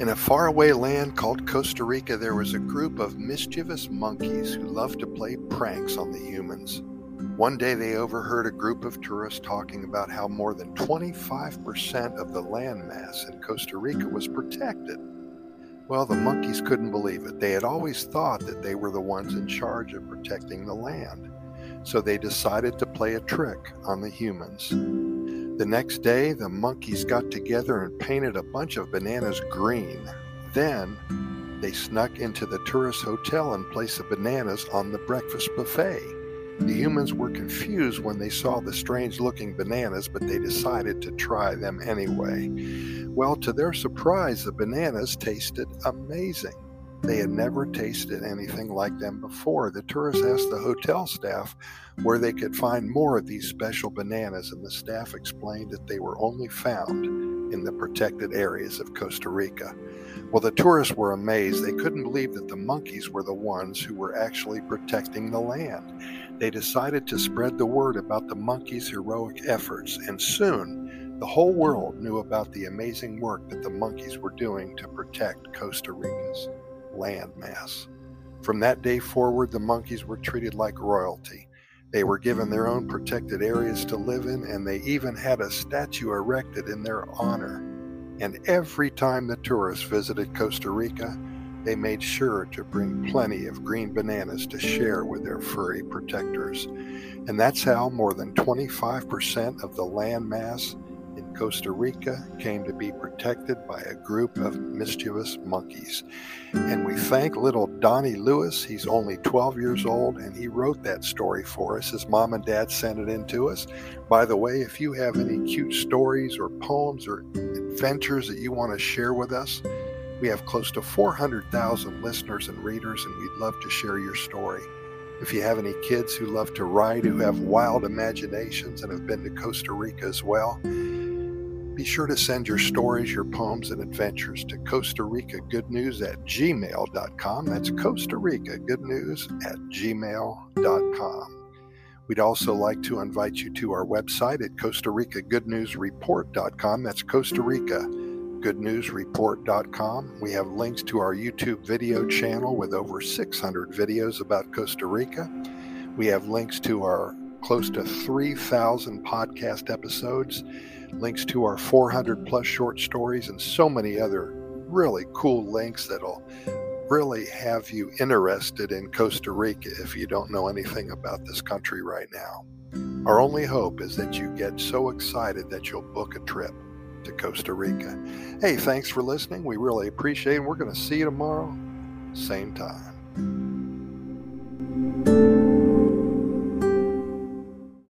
In a faraway land called Costa Rica, there was a group of mischievous monkeys who loved to play pranks on the humans. One day they overheard a group of tourists talking about how more than 25% of the landmass in Costa Rica was protected. Well, the monkeys couldn't believe it. They had always thought that they were the ones in charge of protecting the land. So they decided to play a trick on the humans. The next day, the monkeys got together and painted a bunch of bananas green. Then, they snuck into the tourist hotel and placed the bananas on the breakfast buffet. The humans were confused when they saw the strange looking bananas, but they decided to try them anyway. Well, to their surprise, the bananas tasted amazing. They had never tasted anything like them before. The tourists asked the hotel staff where they could find more of these special bananas, and the staff explained that they were only found in the protected areas of Costa Rica. Well, the tourists were amazed. They couldn't believe that the monkeys were the ones who were actually protecting the land. They decided to spread the word about the monkeys' heroic efforts, and soon the whole world knew about the amazing work that the monkeys were doing to protect Costa Rica's landmass. From that day forward, the monkeys were treated like royalty. They were given their own protected areas to live in, and they even had a statue erected in their honor. And every time the tourists visited Costa Rica, they made sure to bring plenty of green bananas to share with their furry protectors. And that's how more than 25% of the land mass Costa Rica came to be protected by a group of mischievous monkeys. And we thank little Donnie Lewis. He's only 12 years old and he wrote that story for us. His mom and dad sent it in to us. By the way, if you have any cute stories or poems or adventures that you want to share with us, we have close to 400,000 listeners and readers, and we'd love to share your story. If you have any kids who love to ride, who have wild imaginations, and have been to Costa Rica as well, be sure to send your stories, your poems, and adventures to Costa Rica Good News at gmail.com. That's Costa Rica Good News at gmail.com. We'd also like to invite you to our website at Costa Rica Good News Report.com. That's Costa Rica Good News Report.com. We have links to our YouTube video channel with over 600 videos about Costa Rica. We have links to our close to 3,000 podcast episodes links to our 400 plus short stories, and so many other really cool links that'll really have you interested in Costa Rica if you don't know anything about this country right now. Our only hope is that you get so excited that you'll book a trip to Costa Rica. Hey, thanks for listening. We really appreciate it. We're going to see you tomorrow, same time.